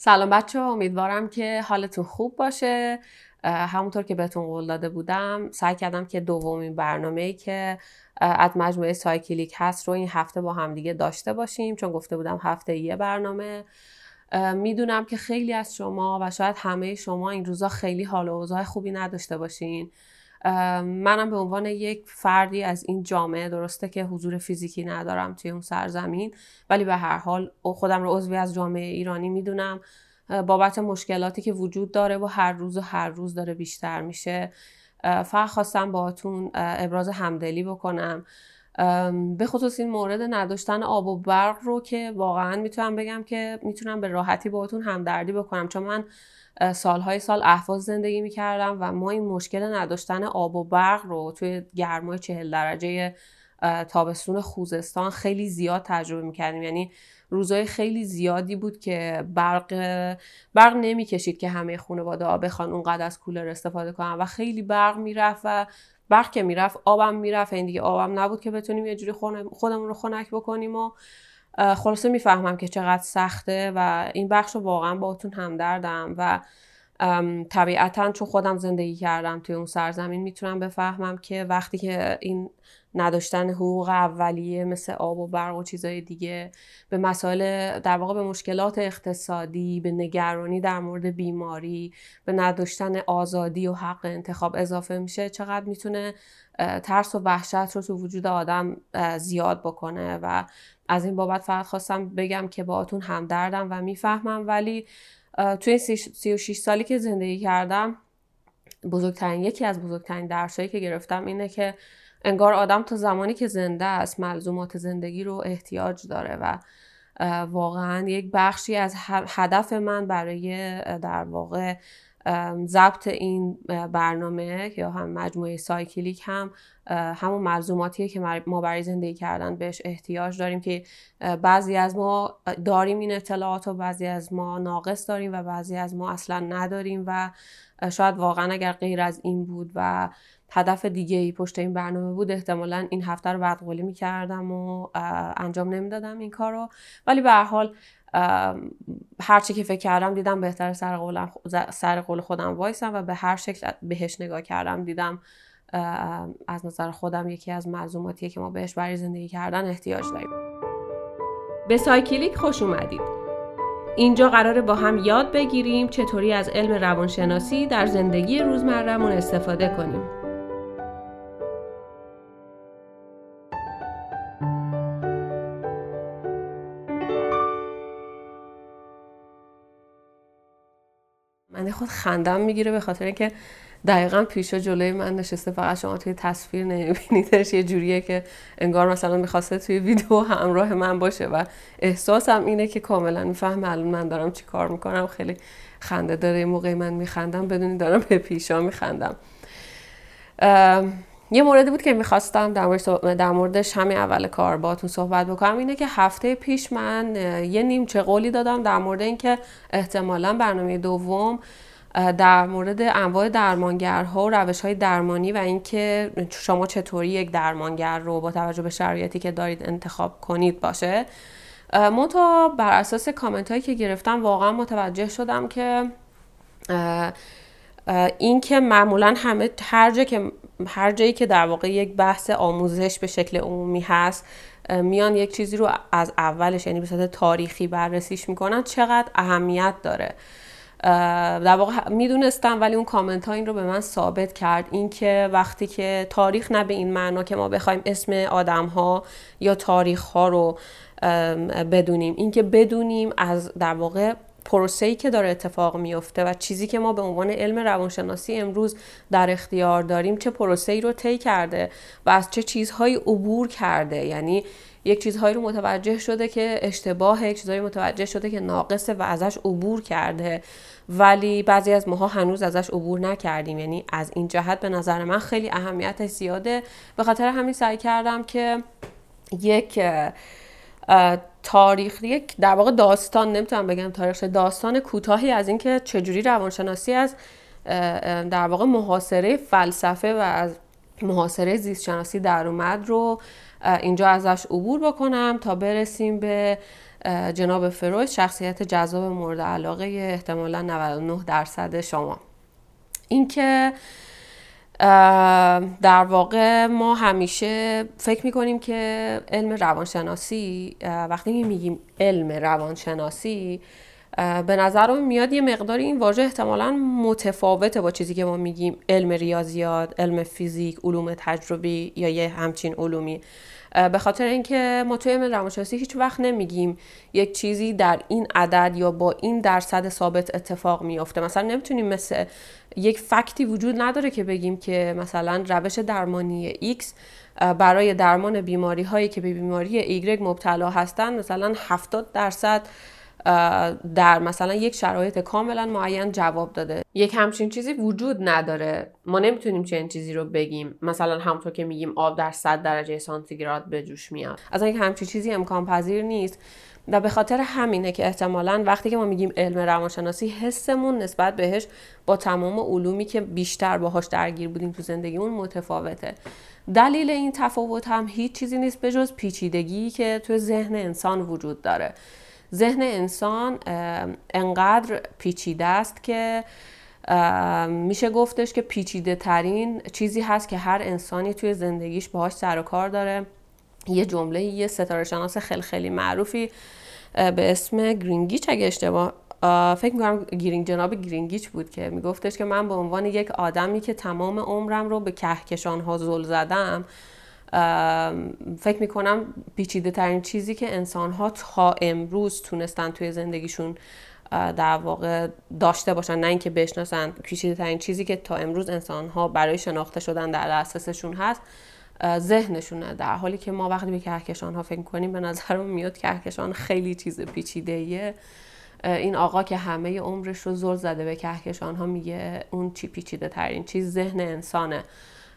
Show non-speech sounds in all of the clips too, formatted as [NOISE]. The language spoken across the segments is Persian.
سلام بچه امیدوارم که حالتون خوب باشه. همونطور که بهتون قول داده بودم سعی کردم که دومین برنامه ای که از مجموعه سایکلیک هست رو این هفته با همدیگه داشته باشیم چون گفته بودم هفته یه برنامه. می‌دونم که خیلی از شما و شاید همه شما این روزا خیلی حال و اوضاع خوبی نداشته باشین. منم به عنوان یک فردی از این جامعه درسته که حضور فیزیکی ندارم توی اون سرزمین ولی به هر حال خودم رو عضوی از جامعه ایرانی می‌دونم. بابت مشکلاتی که وجود داره و هر روز و هر روز داره بیشتر میشه فقط خواستم باهاتون ابراز همدلی بکنم. به خصوص این مورد نداشتن آب و برق رو که واقعا می‌تونم بگم که می‌تونم به راحتی باهاتون همدردی بکنم. چون من سالهای سال احواز زندگی می‌کردم و ما این مشکل نداشتن آب و برق رو توی گرمای چهل درجه تابستون خوزستان خیلی زیاد تجربه می‌کردیم. یعنی روزای خیلی زیادی بود که برق برق نمی‌کشید که همه خانواده ها بخوان اونقدر از کولر استفاده کنن و خیلی برق می‌رفت و برق که می‌رفت آبم می‌رفت. این دیگه آبم نبود که بتونیم یه جوری خودمون رو خنک بکنیم و خلاصه می‌فهمم که چقدر سخته و این بخش رو واقعا باهاتون همدردم و طبیعتا چون خودم زندگی کردم توی اون سرزمین می‌تونم بفهمم که وقتی که این نداشتن حقوق اولیه مثل آب و برق و چیزای دیگه به مسائل در واقع به مشکلات اقتصادی به نگرانی در مورد بیماری به نداشتن آزادی و حق انتخاب اضافه میشه چقدر می‌تونه ترس و وحشت رو تو وجود آدم زیاد بکنه و از این بابت فقط خواستم بگم که باهاتون همدردم و می‌فهمم. ولی توی 36 سالی که زندگی کردم بزرگترین یکی از بزرگترین درسایی که گرفتم اینه که انگار آدم تا زمانی که زنده است ملزومات زندگی رو احتیاج داره و واقعا یک بخشی از هدف من برای در واقع ضبط این برنامه یا هم مجموعه سایکلیک هم همون ملزوماتیه که ما برای زندگی کردن بهش احتیاج داریم که بعضی از ما داریم این اطلاعات و بعضی از ما ناقص داریم و بعضی از ما اصلا نداریم و شاید واقعا اگر غیر از این بود و هدف دیگه ای پشت این برنامه بود. احتمالا این هفته رو بدقولی می‌کردم و انجام نمی‌دادم این کار رو. ولی به هر حال هرچی که فکر کردم دیدم بهتر سر, قولم سر قول خودم وایسم و به هر شکل بهش نگاه کردم دیدم از نظر خودم یکی از ملزوماتیه که ما بهش برای زندگی کردن احتیاج داریم. به سایکلیک خوش اومدید. اینجا قراره با هم یاد بگیریم چطوری از علم روانشناسی در زندگی روزمرهمون استفاده کنیم. من خود خندم می‌گیره به خاطر اینکه دقیقا پیشا جلوی من نشسته فقط شما توی تصویر نمیبینیدش. یه جوریه که انگار مثلا می‌خواسته توی ویدیو همراه من باشه و احساسم اینه که کاملا میفهم الان من دارم چی کار می‌کنم. خیلی خنده داره موقعی من میخندم بدونی دارم به پیشا میخندم. یه موردی بود که می‌خواستم در, مورد در موردش همین اول کار باتون صحبت بکنم اینه که هفته پیش من یه نیمچه قولی دادم در مورد اینکه احتمالا برنامه دوم در مورد انواع درمانگرها و روش های درمانی و اینکه شما چطوری یک درمانگر رو با توجه به شرایطی که دارید انتخاب کنید باشه. منتها بر اساس کامنت هایی که گرفتم واقعا متوجه شدم که این که معمولا همه هر جا که هر جایی که در واقع یک بحث آموزش به شکل عمومی هست میان یک چیزی رو از اولش یعنی به صورت تاریخی بررسیش می‌کنن چقدر اهمیت داره. در واقع می‌دونستم ولی اون کامنت ها این رو به من ثابت کرد. اینکه وقتی که تاریخ نه به این معنا که ما بخوایم اسم آدم ها یا تاریخ ها رو بدونیم. اینکه بدونیم از در واقع ای که داره اتفاق میفته و چیزی که ما به عنوان علم روانشناسی امروز در اختیار داریم چه ای رو طی کرده و از چه چیزهایی عبور کرده. یعنی یک چیزهایی رو متوجه شده که اشتباه یک چیزهایی متوجه شده که ناقصه و ازش عبور کرده. ولی بعضی از ماها هنوز ازش عبور نکردیم. یعنی از این جهت به نظر من خیلی اهمیتش زیاده. به خاطر همین سعی کردم که یک تاریخ یک در واقع داستان نمی‌تونم بگم تاریخ داستان کوتاهی از اینکه چجوری روانشناسی از در واقع محاصره فلسفه و از محاصره زیست شناسی در اومد رو اینجا ازش عبور بکنم تا برسیم به جناب فروید شخصیت جذاب مورد علاقه احتمالا 99 درصد شما. اینکه در واقع ما همیشه فکر می‌کنیم که علم روانشناسی وقتی میگیم علم روانشناسی به نظر میاد یه مقداری این واژه احتمالا متفاوته با چیزی که ما میگیم علم ریاضیات، علم فیزیک، علوم تجربی یا یه همچین علومی. به خاطر اینکه ما توی علم روانشناسی هیچ وقت نمیگیم یک چیزی در این عدد یا با این درصد ثابت اتفاق میافته. مثلا نمی‌تونیم مثل یک فکتی وجود نداره که بگیم که مثلا روش درمانی X برای درمان بیماری هایی که به بیماری Y مبتلا هستند مثلا 70 درصد در مثلا یک شرایط کاملا معین جواب داده. یک همچین چیزی وجود نداره. ما نمی‌تونیم چنین چیزی رو بگیم. مثلا همونطور که میگیم آب در 100 درجه سانتیگراد به جوش میاد. از اینکه همچین چیزی امکان پذیر نیست و به خاطر همینه که احتمالا وقتی که ما میگیم علم روانشناسی حسمون نسبت بهش با تمام علومی که بیشتر باهاش درگیر بودیم تو زندگیمون متفاوته. دلیل این تفاوت هم هیچ چیزی نیست به جز پیچیدگی که تو ذهن انسان وجود داره. ذهن انسان انقدر پیچیده است که میشه گفتش که پیچیده ترین چیزی هست که هر انسانی توی زندگیش باهاش سر و کار داره. یه جمله یه ستاره شناس خیلی خیلی معروفی به اسم گرینگیچ اگه اشتباه فکر می‌کنم گرینگ جناب گرینگیچ بود که میگفتش که من به عنوان یک آدمی که تمام عمرم رو به کهکشان ها زل زدم فکر می‌کنم پیچیده ترین چیزی که انسان ها تا امروز تونستن توی زندگیشون در واقع داشته باشن نه اینکه بشناسن پیچیده ترین چیزی که تا امروز انسان ها برای شناخته شدن در دسترسشون هست ذهنشونه در حالی که ما وقتی به کهکشان ها فکر کنیم به نظرمون میاد کهکشان خیلی چیز پیچیده این آقا که همه عمرش رو زل زده به کهکشان ها میگه اون چی پیچیده ترین چیز ذهن انسانه.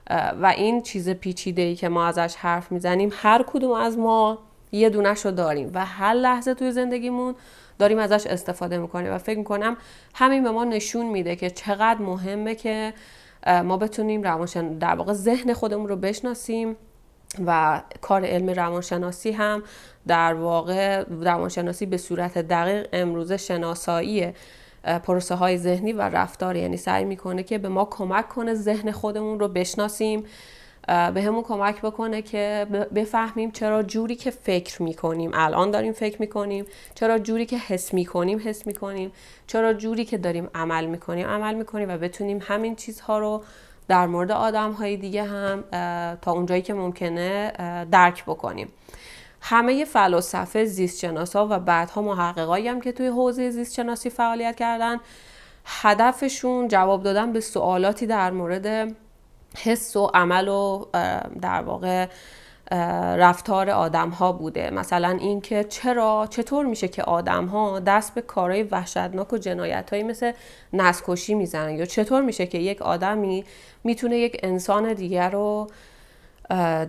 و این چیز پیچیده ای که ما ازش حرف می‌زنیم هر کدوم از ما یه دونش رو داریم و هر لحظه توی زندگیمون داریم ازش استفاده می‌کنیم و فکر می‌کنم همین به ما نشون میده که چقدر مهمه که ما بتونیم روانشن در واقع ذهن خودمون رو بشناسیم و کار علم روانشناسی هم در واقع روانشناسی به صورت دقیق امروزه شناسایی پروسه های ذهنی و رفتار. یعنی سعی می‌کنه که به ما کمک کنه ذهن خودمون رو بشناسیم به همون کمک بکنه که بفهمیم چرا جوری که فکر می‌کنیم. الان داریم فکر می‌کنیم. چرا جوری که حس می‌کنیم حس می‌کنیم. چرا جوری که داریم عمل می‌کنیم عمل می‌کنیم و بتونیم همین چیزها رو در مورد آدم های دیگه هم تا اونجایی که ممکنه درک بکنیم. همه فلاسفه زیست ها و بعدها محققایی هم که توی حوزه زیست شناسی فعالیت کردن هدفشون جواب دادن به سوالاتی در مورد حس و عمل و در واقع رفتار آدم ها بوده. مثلا اینکه چرا چطور میشه که آدم ها دست به کارهای وحشتناک و جنایت هایی مثل نسکشی می‌زنن؟ یا چطور میشه که یک آدمی می‌تونه یک انسان دیگر رو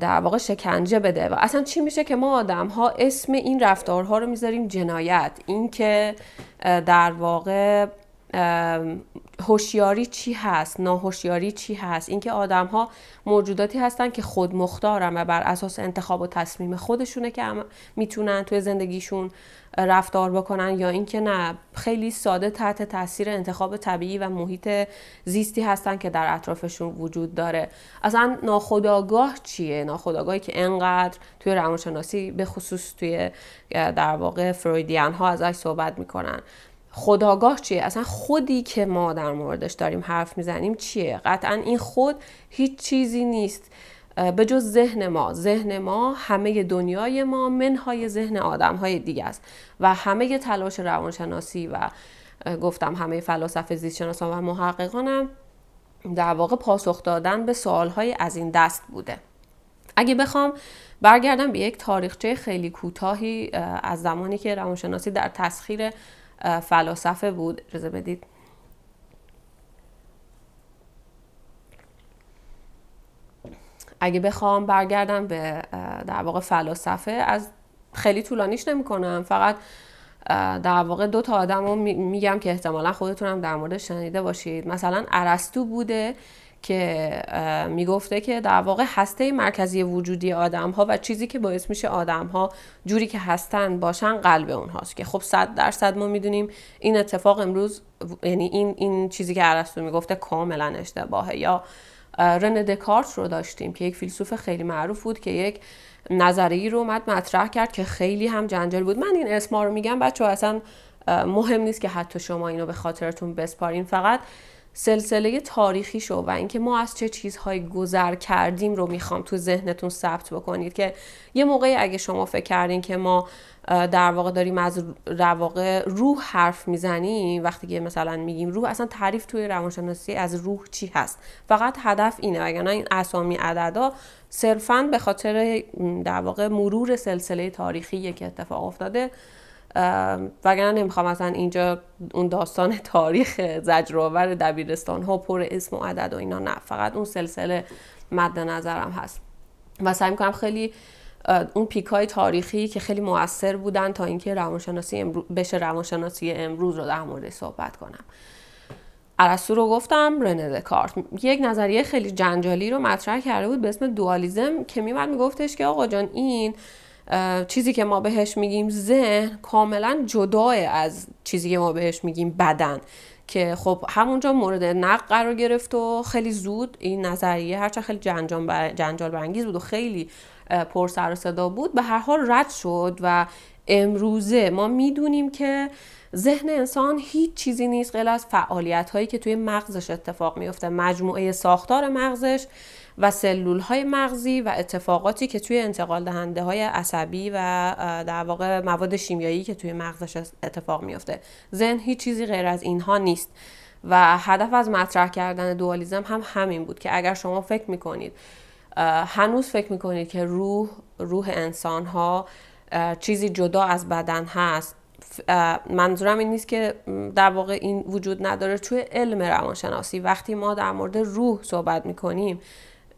در واقع شکنجه بده. و اصلا چی میشه که ما آدم ها اسم این رفتارها رو می‌ذاریم جنایت؟ اینکه در واقع هوشیاری چی هست؟ ناهوشیاری چی هست؟ اینکه آدم ها موجوداتی هستن که خود مختارن و بر اساس انتخاب و تصمیم خودشونه که می‌تونن توی زندگیشون رفتار بکنن یا اینکه نه. خیلی ساده تحت تاثیر انتخاب طبیعی و محیط زیستی هستن که در اطرافشون وجود داره. اصلا ناخداگاه چیه؟ ناخداگاهی که انقدر توی روانشناسی به خصوص توی در واقع فرویدیان ها ازش صحبت می‌کنن. خداگاه چیه؟ اصلا خودی که ما در موردش داریم حرف می‌زنیم چیه؟ قطعا این خود هیچ چیزی نیست. به جز ذهن ما. ذهن ما همه دنیای ما منهای ذهن آدم های دیگه است و همه تلاش روانشناسی و گفتم همه فلاسفه زیست و محققانم در واقع پاسخ دادن به سوال های از این دست بوده. اگه بخوام برگردم به یک تاریخچه خیلی کوتاهی از زمانی که روانشناسی در تسخیر فلاسفه بود. اجازه بدید. اگه بخوام برگردم به در واقع فلاسفه از خیلی طولانیش نمی کنم فقط در واقع دو تا آدم رو میگم که احتمالا خودتونم در مورد شنیده باشید. مثلا ارسطو بوده که می‌گفته که در واقع هسته مرکزی وجودی آدم ها و چیزی که باعث میشه آدم ها جوری که هستن باشن قلب اونهاست که خب صد درصد ما می‌دونیم این اتفاق امروز یعنی این این چیزی که ارسطو می‌گفته کاملا اشتباهه. یا رن دکارت رو داشتیم که یک فیلسوف خیلی معروف بود که یک نظریه رو اومد مطرح کرد که خیلی هم جنجال بود. من این اسما رو میگم بچه اصلا مهم نیست که حتی شما اینو به خاطرتون بسپارین. فقط سلسله تاریخی شو و اینکه ما از چه چیزهایی گذر کردیم رو می‌خوام تو ذهنتون ثبت بکنید که یه موقعی اگه شما فکر کردین که ما در واقع داریم از واقع روح حرف می‌زنیم وقتی که مثلا میگیم روح اصلا تعریف توی روانشناسی از روح چی هست؟ فقط هدف اینه وگرنه این اسامی عددا صرفا به خاطر در واقع مرور سلسله تاریخی که اتفاق افتاده وگرنه نمی‌خوام مثلا اینجا اون داستان [LAUGHS] تاریخ زجرآور دبیرستان ها پر اسم و عدد و اینا نه. فقط اون سلسله مد نظرم هست. و سعی می‌کنم خیلی اون پیک های تاریخی که خیلی موثر بودن تا اینکه روانشناسی امرو... بشه روانشناسی امروز رو در مورد صحبت کنم. ارسطو رو گفتم رنه دکارت. یک نظریه خیلی جنجالی رو مطرح کرده بود به اسم دوالیزم که میمد میگفتش که آقا جان این چیزی که ما بهش میگیم ذهن کاملا جداه از چیزی که ما بهش میگیم بدن که خب همونجا مورد نقد قرار گرفت و خیلی زود این نظریه هرچند خیلی جنجال برانگیز بود و خیلی پر سر و صدا بود به هر حال رد شد و امروزه ما می‌دونیم که ذهن انسان هیچ چیزی نیست غیر از فعالیت هایی که توی مغزش اتفاق میفته مجموعه ساختار مغزش و سلول های مغزی و اتفاقاتی که توی انتقال دهنده های عصبی و در واقع مواد شیمیایی که توی مغزش اتفاق میفته ذهن هیچ چیزی غیر از اینها نیست. و هدف از مطرح کردن دوالیزم هم همین بود که اگر شما فکر می‌کنید هنوز فکر می‌کنید که روح روح انسان ها چیزی جدا از بدن هست منظورم این نیست که در واقع این وجود نداره. توی علم روانشناسی وقتی ما در مورد روح صحبت می‌کنیم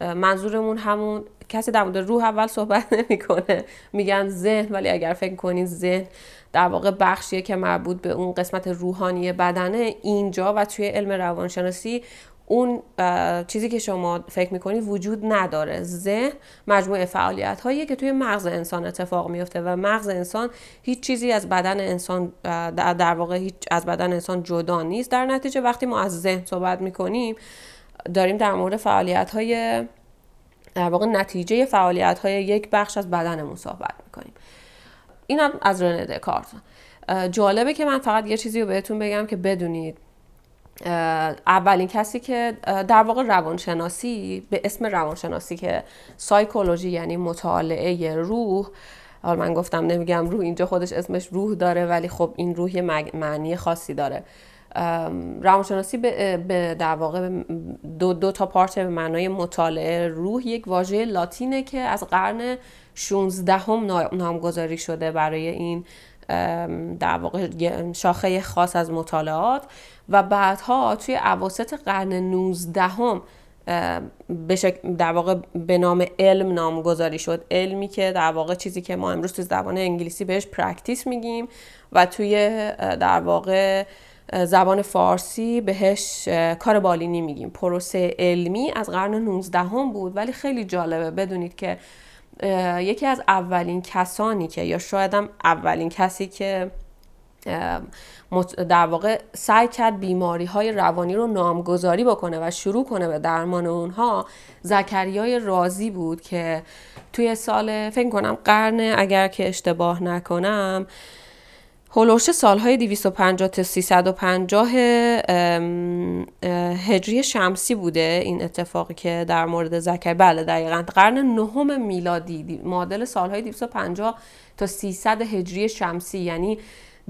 منظورمون همون کسی در مورد روح اول صحبت نمی‌کنه. میگن ذهن ولی اگر فکر کنید ذهن در واقع بخشیه که مربوط به اون قسمت روحانی بدنه. اینجا و توی علم روانشناسی اون چیزی که شما فکر می‌کنید وجود نداره. ذهن مجموعه فعالیت هایی که توی مغز انسان اتفاق میفته و مغز انسان هیچ چیزی از بدن انسان در واقع هیچ از بدن انسان جدا نیست. در نتیجه وقتی ما از ذهن صحبت می‌کنیم داریم در مورد فعالیت های در واقع نتیجه فعالیت های یک بخش از بدنمون صحبت می‌کنیم. این هم از رنه دکارت. جالبه که من فقط یه چیزی رو بهتون بگم که بدونید. اولین کسی که در واقع روانشناسی به اسم روانشناسی که سایکولوژی یعنی مطالعه روح حالا من گفتم نمیگم روح اینجا خودش اسمش روح داره ولی خب این روح معنی خاصی داره. روانشناسی به در واقع دو, دو تا پارت به معنای مطالعه روح یک واژه لاتینه که از قرن 16 هم نامگذاری شده برای این در واقع شاخه خاص از مطالعات و بعدها توی عواسط قرن 19 هم در واقع به نام علم نامگذاری شد. علمی که در واقع چیزی که ما امروز تو زبان انگلیسی بهش practice میگیم و توی در واقع زبان فارسی بهش کار بالینی میگیم. پروسه علمی از قرن 19 هم بود ولی خیلی جالبه. بدونید که یکی از اولین کسانی که یا شاید هم اولین کسی که در واقع سعی کرد بیماری های روانی رو نامگذاری بکنه و شروع کنه به درمان اونها زکریای رازی بود که توی سال فکر کنم قرن اگر که اشتباه نکنم هلوش سالهای 250 تا 350 هجری شمسی بوده این اتفاقی که در مورد زکر بله دقیقا. قرن نهم میلادی معادل سالهای 250 تا 300 هجری شمسی. یعنی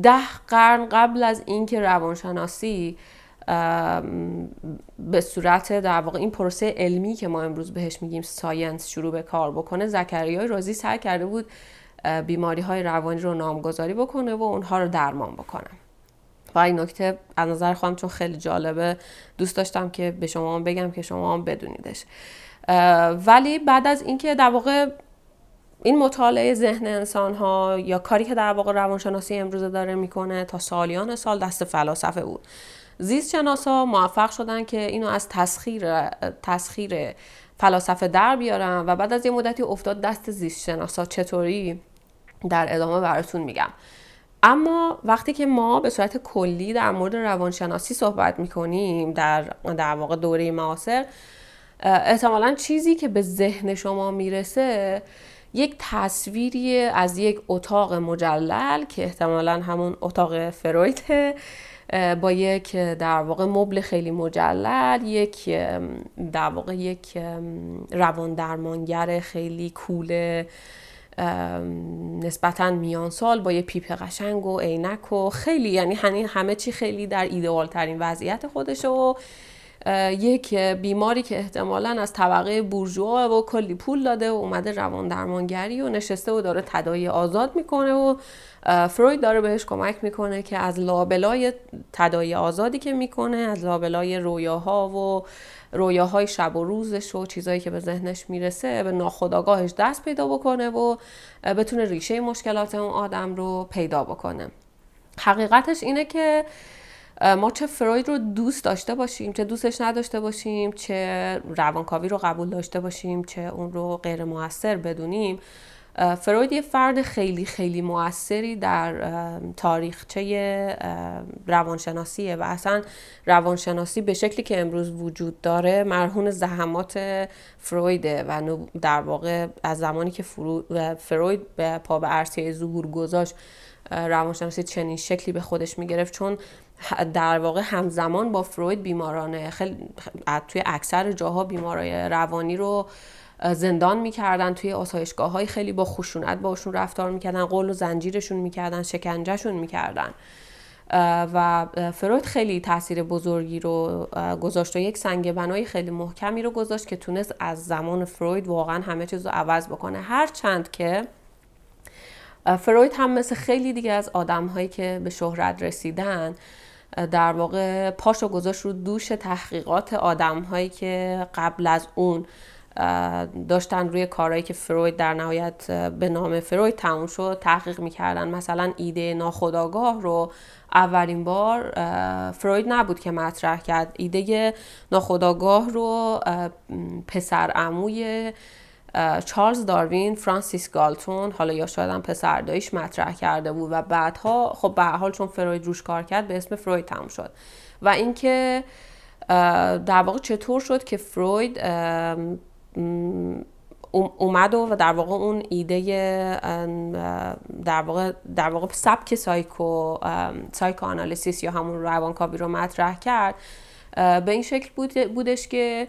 ده قرن قبل از اینکه روانشناسی به صورت در واقع این پروسه علمی که ما امروز بهش میگیم ساینس شروع به کار بکنه زکریای رازی سعی کرده بود بیماری های روانی رو نامگذاری بکنه و اونها رو درمان بکنه. و این نکته از نظر خواهم چون خیلی جالبه دوست داشتم که به شما بگم که شما بدونیدش. ولی بعد از اینکه در واقع این مطالعه ذهن انسان ها یا کاری که در واقع روانشناسی امروزه داره می‌کنه تا سالیان سال دست فلاسفه بود. زیست شناسا موفق شدن که اینو از تسخیر تسخیر فلاسفه در بیارن و بعد از یه مدتی افتاد دست زیست شناسا چطوری؟ در ادامه براتون میگم. اما وقتی که ما به صورت کلی در مورد روانشناسی صحبت می‌کنیم در در واقع دوره معاصر احتمالا چیزی که به ذهن شما می‌رسه یک تصویری از یک اتاق مجلل که احتمالا همون اتاق فرویده با یک در واقع مبل خیلی مجلل یک در واقع یک روان درمانگر خیلی کوله نسبتا میان سال با یه پیپ قشنگ و عینک و خیلی یعنی همه چی خیلی در ایدئال ترین وضعیت خودشه و یک بیماری که احتمالا از طبقه بورژوا و کلی پول داده و اومده روان درمانگری و نشسته و داره تدایی آزاد می‌کنه و فروید داره بهش کمک می‌کنه که از لابلای تدایی آزادی که می‌کنه از لابلای رویاها و رویاهای شب و روزش و چیزایی که به ذهنش می‌رسه به ناخداگاهش دست پیدا بکنه و بتونه ریشه مشکلات اون آدم رو پیدا بکنه. حقیقتش اینه که ما چه فروید رو دوست داشته باشیم چه دوستش نداشته باشیم چه روانکاوی رو قبول داشته باشیم چه اون رو غیر موثر بدونیم. فروید یه فرد خیلی خیلی موثری در تاریخچه روانشناسیه و اصلا روانشناسی به شکلی که امروز وجود داره مرهون زحمات فرویده و در واقع از زمانی که فروید به پا به عرصه ظهور گذاشت روانشناسی چنین شکلی به خودش می‌گرفت چون در واقع همزمان با فروید بیماران خیلی توی اکثر جاها بیمارای روانی رو زندان می‌کردن توی آسایشگاه های خیلی با خشونت باشون رفتار می‌کردن قول و زنجیرشون می‌کردن شکنجهشون می‌کردن. و فروید خیلی تاثیر بزرگی رو گذاشت و یک سنگ بنای خیلی محکمی رو گذاشت که تونست از زمان فروید واقعا همه چیز رو عوض بکنه. هر چند که فروید هم مثل خیلی دیگه از آدم هایی که به شهرت رسیدن در واقع پاش و گذاشت رو دوش تحقیقات آدم هایی که قبل از اون داشتن روی کارهایی که فروید در نهایت به نام فروید تموم شد تحقیق می‌کردن. مثلا ایده ناخداگاه رو اولین بار فروید نبود که مطرح کرد. ایده ناخداگاه رو پسر عموی چارلز داروین فرانسیس گالتون حالا یا شاید هم پسر دایش مطرح کرده بود. و بعدها خب به حال چون فروید روش کار کرد به اسم فروید تموم شد. و اینکه در واقع چطور شد که فروید اومد و در واقع اون ایده در واقع در واقع سبک سایکو سایکو آنالیسیس یا همون روانکاوی رو مطرح کرد. به این شکل بود بودش که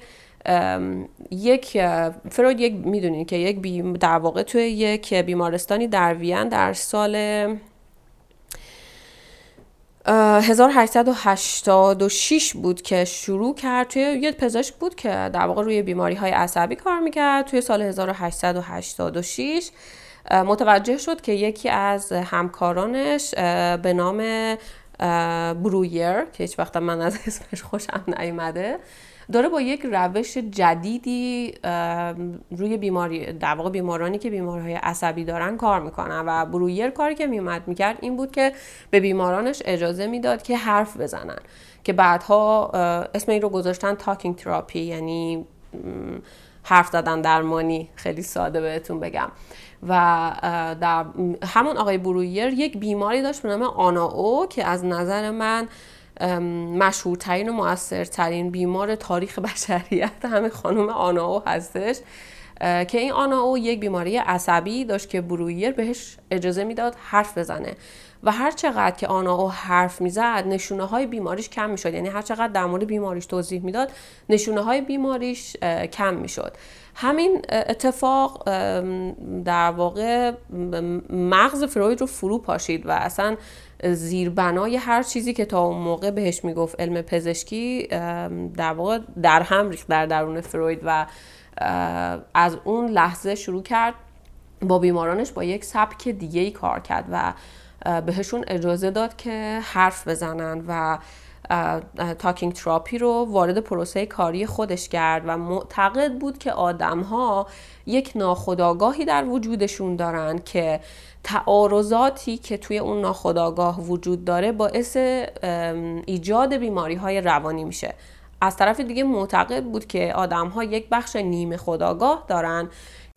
یک فروید یک می‌دونید که یک در واقع توی یک بیمارستانی در وین در سال 1886 بود که شروع کرد. توی یه پزشک بود که در واقع روی بیماری های عصبی کار می‌کرد. توی سال 1886 متوجه شد که یکی از همکارانش به نام برویر که هیچ وقت من از اسمش خوشم نیومده داره با یک روش جدیدی روی بیماری در واقع بیمارانی که بیماریهای عصبی دارن کار می‌کنن و برویر کاری که میومد می‌کرد این بود که به بیمارانش اجازه می‌داد که حرف بزنن که بعدها اسم این رو گذاشتن تاکینگ تراپی یعنی حرف زدن درمانی. خیلی ساده بهتون بگم. و در همون آقای برویر یک بیماری داشت به نام آنا او که از نظر من مشهورترین و موثرترین بیمار تاریخ [LAUGHS] بشریت همه خانم آناو هستش. که این آناو یک بیماری عصبی داشت که برویر بهش اجازه می‌داد حرف بزنه. و هر چقدر که آناو حرف می‌زد نشونه های بیماریش کم می‌شد. یعنی هر چقدر در مورد بیماریش توضیح می‌داد نشونه های بیماریش کم می‌شد. همین اتفاق در واقع مغز فروید رو فرو پاشید و اصلا زیربنای هر چیزی که تا اون موقع بهش می‌گفت علم پزشکی در واقع در هم ریخت در درون فروید و از اون لحظه شروع کرد با بیمارانش با یک سبک دیگه ای کار کرد و بهشون اجازه داد که حرف بزنن و تاکینگ تراپی رو وارد پروسه کاری خودش کرد و معتقد بود که آدم ها یک ناخودآگاهی در وجودشون دارن که تعارضاتی که توی اون ناخودآگاه وجود داره باعث ایجاد بیماری های روانی میشه. از طرف دیگه معتقد بود که آدم ها یک بخش نیمه خداگاه دارن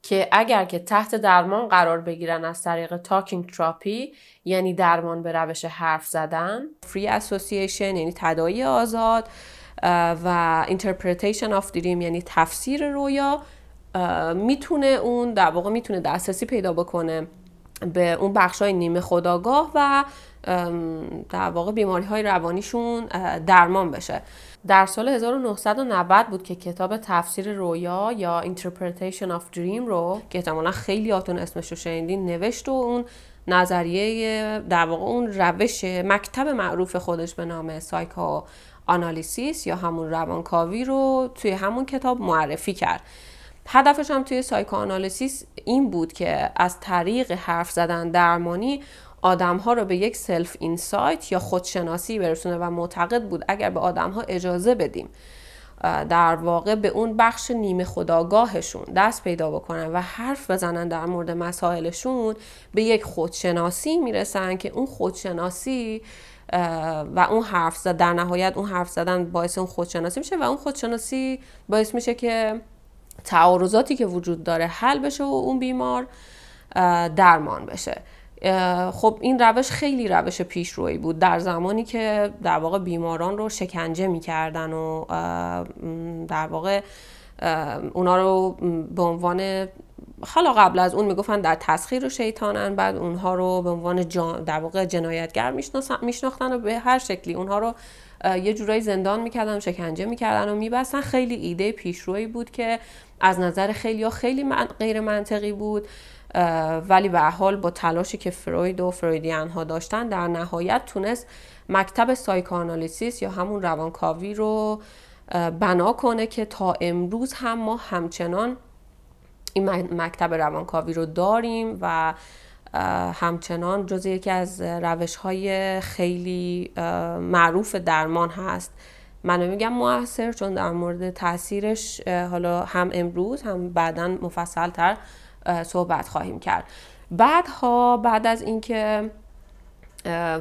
که اگر که تحت درمان قرار بگیرن از طریق talking therapy یعنی درمان به روش حرف زدن free association یعنی تداعی آزاد و interpretation of dream یعنی تفسیر رویا می‌تونه اون در واقع می‌تونه دسترسی پیدا بکنه به اون بخش های نیمه خودآگاه و در واقع بیماری های روانیشون درمان بشه. در سال 1990 بود که کتاب تفسیر رویا یا Interpretation of Dream رو که احتمالا خیلیاتون اسمش رو شنیدین نوشت و اون نظریه در واقع اون روش مکتب معروف خودش به نام psychoanalysis یا همون روانکاوی رو توی همون کتاب معرفی کرد. هدفش هم توی psychoanalysis این بود که از طریق حرف زدن درمانی آدم ها رو به یک self insight یا خودشناسی برسونه و معتقد بود اگر به آدم ها اجازه بدیم در واقع به اون بخش نیمه خودآگاهشون دست پیدا بکنن و حرف بزنن در مورد مسائلشون به یک خودشناسی می‌رسن که اون خودشناسی و اون حرف زدن در نهایت اون حرف زدن باعث اون خودشناسی میشه و اون خودشناسی باعث میشه که تعارضاتی که وجود داره حل بشه و اون بیمار درمان بشه. خب این روش خیلی روش پیشرویی بود در زمانی که در واقع بیماران رو شکنجه می‌کردن و در واقع اونا رو به عنوان حالا قبل از اون می‌گفتن در تسخیر و شیطانن بعد اونها رو به عنوان در واقع جنایتگر میشناختن و به هر شکلی اونها رو یه جورایی زندان می‌کردن شکنجه می‌کردن و میبستن. خیلی ایده پیشرویی بود که از نظر خیلی یا خیلی من غیر منطقی بود. ولی به حال با تلاشی که فروید و فرویدیان ها داشتن در نهایت تونست مکتب سایکوانالیسیس یا همون روانکاوی رو بنا کنه که تا امروز هم ما همچنان این مکتب روانکاوی رو داریم و همچنان جز یکی از روش های خیلی معروف درمان هست. من میگم موثر چون در مورد تاثیرش حالا هم امروز هم بعدا مفصل تر صحبت خواهیم کرد. بعدها بعد از اینکه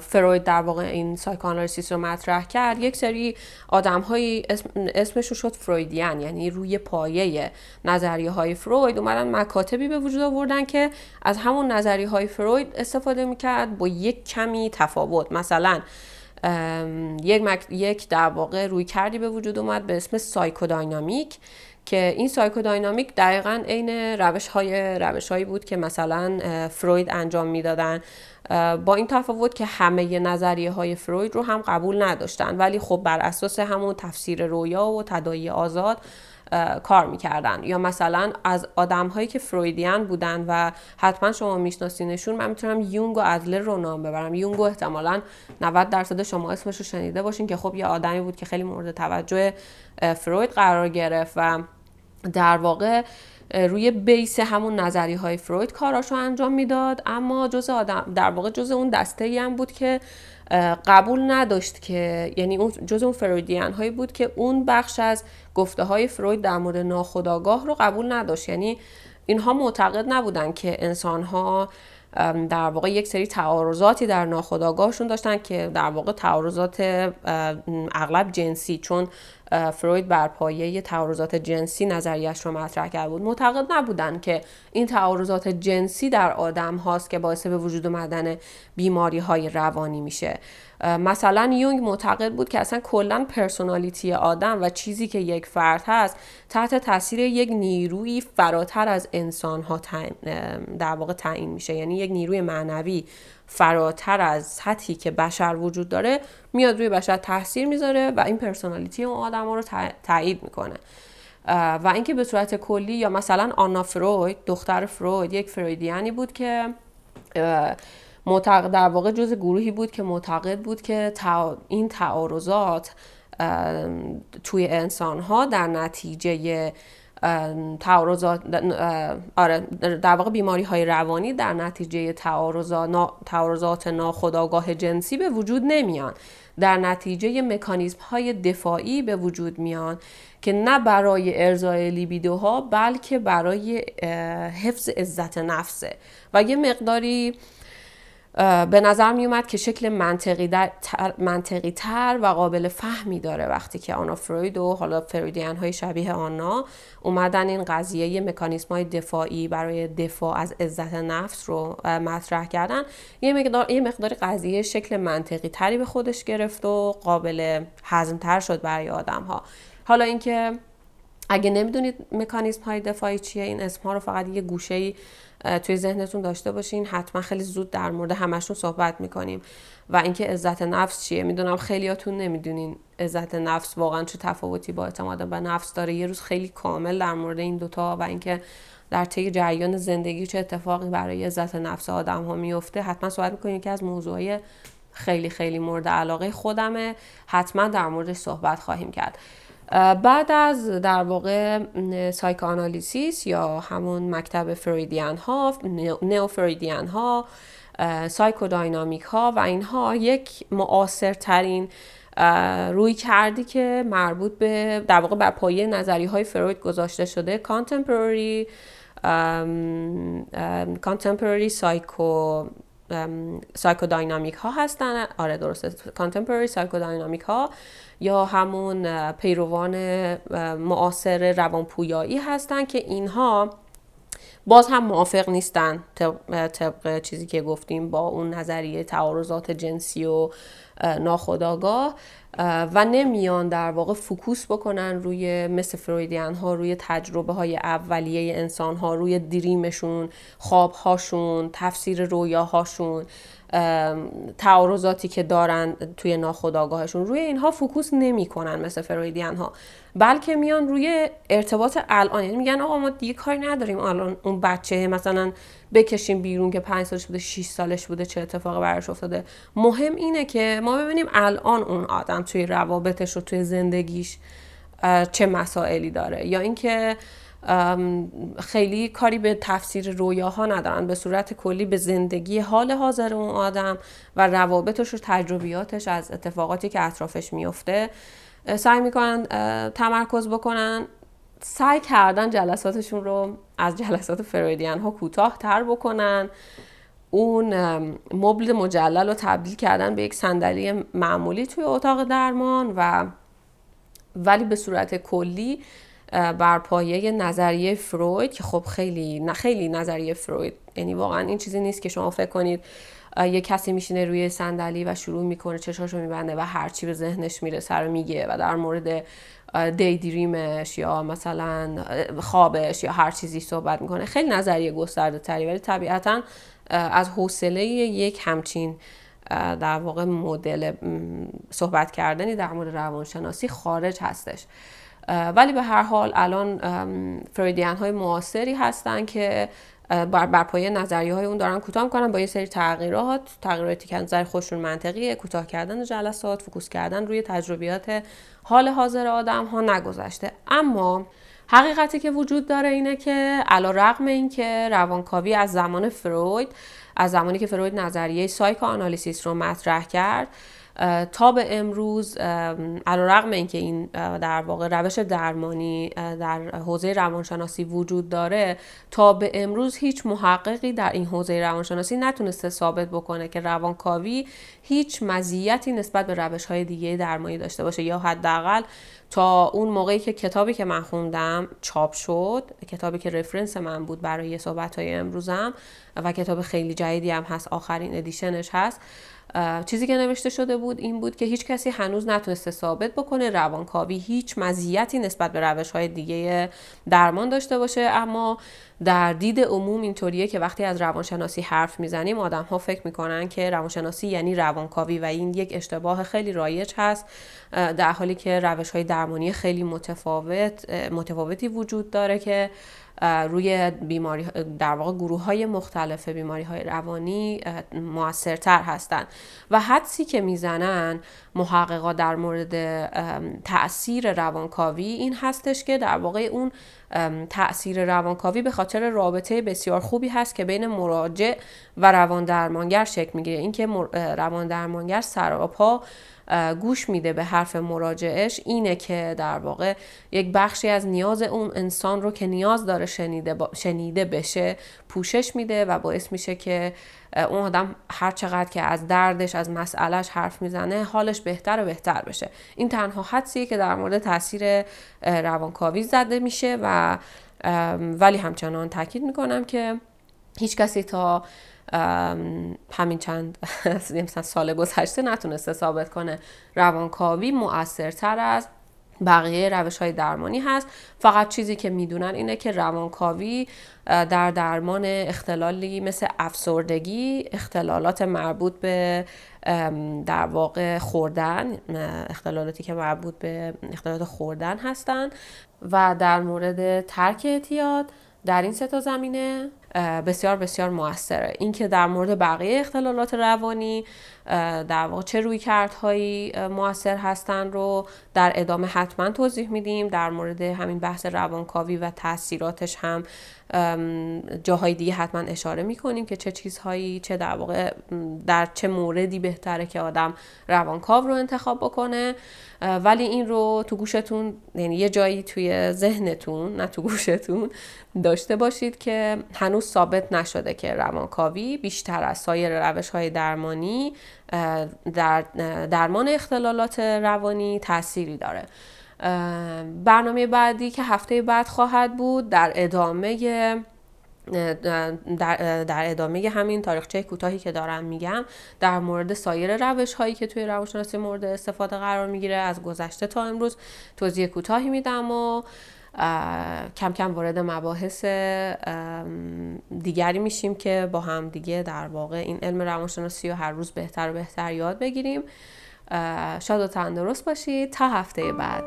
فروید در واقع این سایکانالیسیس رو مطرح کرد یک سری آدم های اسم اسمشون شد فرویدیان یعنی روی پایه نظریه های فروید. اومدن مکاتبی به وجود آوردن که از همون نظریه های فروید استفاده می‌کرد با یک کمی تفاوت. مثلا یک. یک در واقع روی کردی به وجود اومد به اسم سایکوداینامیک. که این سایکوداینامیک دقیقا عین روش های روش هایی بود که مثلا فروید انجام می‌دادن. با این تفاوت که همه نظریه های فروید رو هم قبول نداشتن. ولی خب بر اساس همون تفسیر رویا و تدایی آزاد کار می‌کردن. یا مثلا از آدم هایی که فرویدیان بودن و حتما شما میشناسینشون من می‌تونم یونگ و ادلر رو نام ببرم. یونگ احتمالا 90 درصد شما اسمش رو شنیده باشین که خب یه آدمی بود که خیلی مورد توجه فروید قرار گرفت و در واقع روی بیس همون نظری های فروید کاراشو انجام می‌داد. اما جز آدم در واقع جز اون دسته ای هم بود که قبول نداشت که یعنی اون جز اون فرویدیان هایی بود که اون بخش از گفته های فروید در مورد ناخودآگاه رو قبول نداشت. یعنی اینها معتقد نبودن که انسان ها در واقع یک سری تعارضاتی در ناخودآگاهشون داشتن که در واقع تعارضات اغلب جنسی چون فروید بر پایه تعارضات جنسی نظریش رو مطرح کرده بود معتقد نبودن که این تعارضات جنسی در آدم هاست که باعث به وجود آمدن بیماری های روانی میشه. مثلا یونگ معتقد بود که اصلا کلا personality آدم و چیزی که یک فرد هست تحت تاثیر یک نیروی فراتر از انسان ها در واقع تعیین میشه. یعنی یک نیروی معنوی فراتر از سطحی که بشر وجود داره میاد روی بشر تاثیر می‌ذاره و این personality اون آدم ها رو تایید می‌کنه. و اینکه به صورت کلی یا مثلا آنا فروید دختر فروید یک Freudian ی بود که معتقد در واقع جز گروهی بود که معتقد بود که این تعارضات توی انسان ها در نتیجه تعارضات آره در واقع بیماری های روانی در نتیجه تعارضات ناخودآگاه جنسی به وجود نمیان. در نتیجه مکانیزم های دفاعی به وجود میان که نه برای ارزای لیبیدوها بلکه برای حفظ عزت نفسه. و یه مقداری به نظر می اومد که شکل منطقی, تر، منطقی تر و قابل فهمی داره وقتی که آنا فروید و حالا فرویدیان های شبیه آنا اومدن این قضیه مکانیسم های دفاعی برای دفاع از عزت نفس رو مطرح کردن. یه مقدار یه مقدار قضیه شکل منطقی تری به خودش گرفت و قابل هضم تر شد برای آدم ها حالا اینکه اگه نمی‌دونید مکانیزم های دفاعی چیه این اسم ها رو فقط یه گوشه توی ذهنتون داشته باشین. حتما خیلی زود در مورد همشون صحبت می‌کنیم. و اینکه عزت نفس چیه؟ می‌دونم خیلیاتون نمی‌دونین عزت نفس واقعا چه تفاوتی با اعتماد به نفس داره. یه روز خیلی کامل در مورد این دوتا و اینکه در طی جریان زندگی چه اتفاقی برای عزت نفس آدم ها میفته حتما صحبت می‌کنیم. که از موضوعی خیلی خیلی مورد علاقه خودمه. حتما در موردش صحبت خواهیم کرد. بعد از در واقع سایکوانالیسیس یا همون مکتب فریدیان ها نئو فریدیان ها سایکوداینامیک ها و اینها یک معاصرترین روی کردی که مربوط به در واقع بر پایه نظری های فروید گذاشته شده کانتمپرری کانتمپرری سایکو سایکوداینامیک ها هستن. آره درسته. کانتمپرری سایکوداینامیک ها یا همون پیروان معاصر روانپویایی هستن که اینها باز هم موافق نیستن طبق چیزی که گفتیم با اون نظریه تعارضات جنسی و ناخداگاه و نمیان در واقع فکوس بکنن روی مثل فرویدیان ها روی تجربه های اولیه انسان ها روی دریمشون خواب هاشون تفسیر رویاهاشون. تعارضاتی که دارن توی ناخودآگاهشون. روی اینها فکوس نمی‌کنن مثل فرویدیان ها. بلکه میان روی ارتباط الان. یعنی میگن آقا ما دیگه کاری نداریم الان اون بچه مثلا بکشیم بیرون که پنج سالش بوده 6 سالش بوده چه اتفاقی براش افتاده. مهم اینه که ما ببینیم الان اون آدم توی روابطش و توی زندگیش چه مسائلی داره. یا اینکه خیلی کاری به تفسیر رویاها ندارن. به صورت کلی به زندگی حال حاضر اون آدم و روابطش و تجربیاتش از اتفاقاتی که اطرافش میفته سعی می‌کنن تمرکز بکنن. سعی کردن جلساتشون رو از جلسات فرویدیان ها کوتاه تر بکنن. اون مبل مجلل رو تبدیل کردن به یک صندلی معمولی توی اتاق درمان و ولی به صورت کلی بر پایه نظریه فروید که خب خیلی نه خیلی نظریه فروید. یعنی واقعا این چیزی نیست که شما فکر کنید یه کسی میشینه روی صندلی و شروع می‌کنه چشاشو میبنده و هرچی به ذهنش می‌رسه رو میگه و در مورد دی دریمش یا مثلا خوابش یا هر چیزی صحبت می‌کنه. خیلی نظریه گسترده تری ولی طبیعتا از حوصله یک همچین در واقع مدل صحبت کردنی در مورد روانشناسی خارج هستش. ولی به هر حال الان فریدیان های معاصری هستن که بر, بر پایه نظریه های اون دارن کوتاه می‌کنن با یه سری تغییرات. تغییراتی که نظر خودشون منطقیه. کوتاه کردن جلسات فکوس کردن روی تجربیات حال حاضر آدم ها نگذشته. اما حقیقتی که وجود داره اینه که علا رقم این که روانکاوی از زمان فروید از زمانی که فروید نظریه سایکو آنالیسیس رو مطرح کرد تا به امروز علیرغم اینکه این در واقع روش درمانی در حوزه روانشناسی وجود داره تا به امروز هیچ محققی در این حوزه روانشناسی نتونسته ثابت بکنه که روانکاوی هیچ مزیتی نسبت به روش های دیگه درمانی داشته باشه. یا حداقل تا اون موقعی که کتابی که من خوندم چاپ شد کتابی که رفرنس من بود برای صحبت های امروزم و کتاب خیلی جدیدی هم هست آخرین ادیشنش هست چیزی که نوشته شده بود این بود که هیچ کسی هنوز نتونسته ثابت بکنه روانکاوی هیچ مزیتی نسبت به روش های دیگه درمان داشته باشه. اما در دید عموم اینطوریه که وقتی از روانشناسی حرف می‌زنیم آدم ها فکر می‌کنن که روانشناسی یعنی روانکاوی و این یک اشتباه خیلی رایج هست در حالی که روش های درمانی خیلی متفاوت متفاوتی وجود داره که روی بیماری در واقع گروه های مختلف بیماری های روانی موثرتر هستند و حدسی که می‌زنن محققا در مورد تاثیر روانکاوی این هستش که در واقع اون تاثیر روانکاوی به خاطر رابطه بسیار خوبی هست که بین مراجع و روان درمانگر شکل می‌گیره. اینکه روان درمانگر سراپا گوش میده به حرف مراجعش اینه که در واقع یک بخشی از نیاز اون انسان رو که نیاز داره شنیده, شنیده بشه پوشش میده و باعث میشه که اون آدم هر چقدر که از دردش از مسئلهش حرف می‌زنه حالش بهتر و بهتر بشه. این تنها حدسیه که در مورد تاثیر روانکاوی زده میشه و ولی همچنان تاکید می‌کنم که هیچ کسی تا همین چند [LAUGHS] مثلا سال گذشته نتونسته ثابت کنه. روانکاوی مؤثرتر از بقیه روش های درمانی هست. فقط چیزی که می‌دونن اینه که روانکاوی در درمان اختلالی مثل افسردگی اختلالات مربوط به در واقع خوردن اختلالاتی که مربوط به اختلالات خوردن هستند و در مورد ترک اعتیاد در این سه تا زمینه بسیار بسیار موثره. اینکه در مورد بقیه اختلالات روانی در واقع چه روی کردهایی موثر هستن رو در ادامه حتما توضیح میدیم. در مورد همین بحث روانکاوی و تاثیراتش هم جاهای دیگه حتما اشاره می‌کنیم که چه چیزهایی چه در واقع در چه موردی بهتره که آدم روانکاو رو انتخاب بکنه. ولی این رو تو گوشتون یعنی یه جایی توی ذهنتون نه تو گوشتون داشته باشید که هنوز ثابت نشده که روانکاوی بیشتر از سایر روش های درمانی در درمان اختلالات روانی تأثیری داره. برنامه بعدی که هفته بعد خواهد بود در ادامه در, در ادامه همین تاریخچه کوتاهی که دارم میگم در مورد سایر روش هایی که توی روانشناسی مورد استفاده قرار می‌گیره از گذشته تا امروز توضیح کوتاهی میدم و کم کم وارد مباحث دیگری میشیم که با هم دیگه در واقع این علم روانشناسی رو هر روز بهتر و بهتر یاد بگیریم. شاد و تندرست باشید. تا هفته بعد.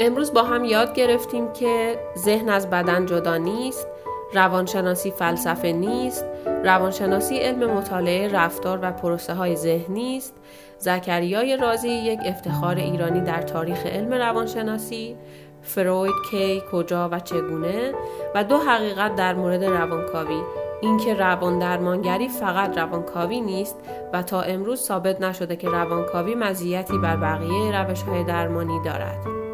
امروز با هم یاد گرفتیم که ذهن از بدن جدا نیست روانشناسی فلسفه نیست روانشناسی علم مطالعه رفتار و پروسه های ذهنی است زکریای رازی یک افتخار ایرانی در تاریخ علم روانشناسی. فروید کی کجا و چگونه و دو حقیقت در مورد روانکاوی اینکه روان درمانگری فقط روانکاوی نیست و تا امروز ثابت نشده که روانکاوی مزیتی بر بقیه روش های درمانی دارد.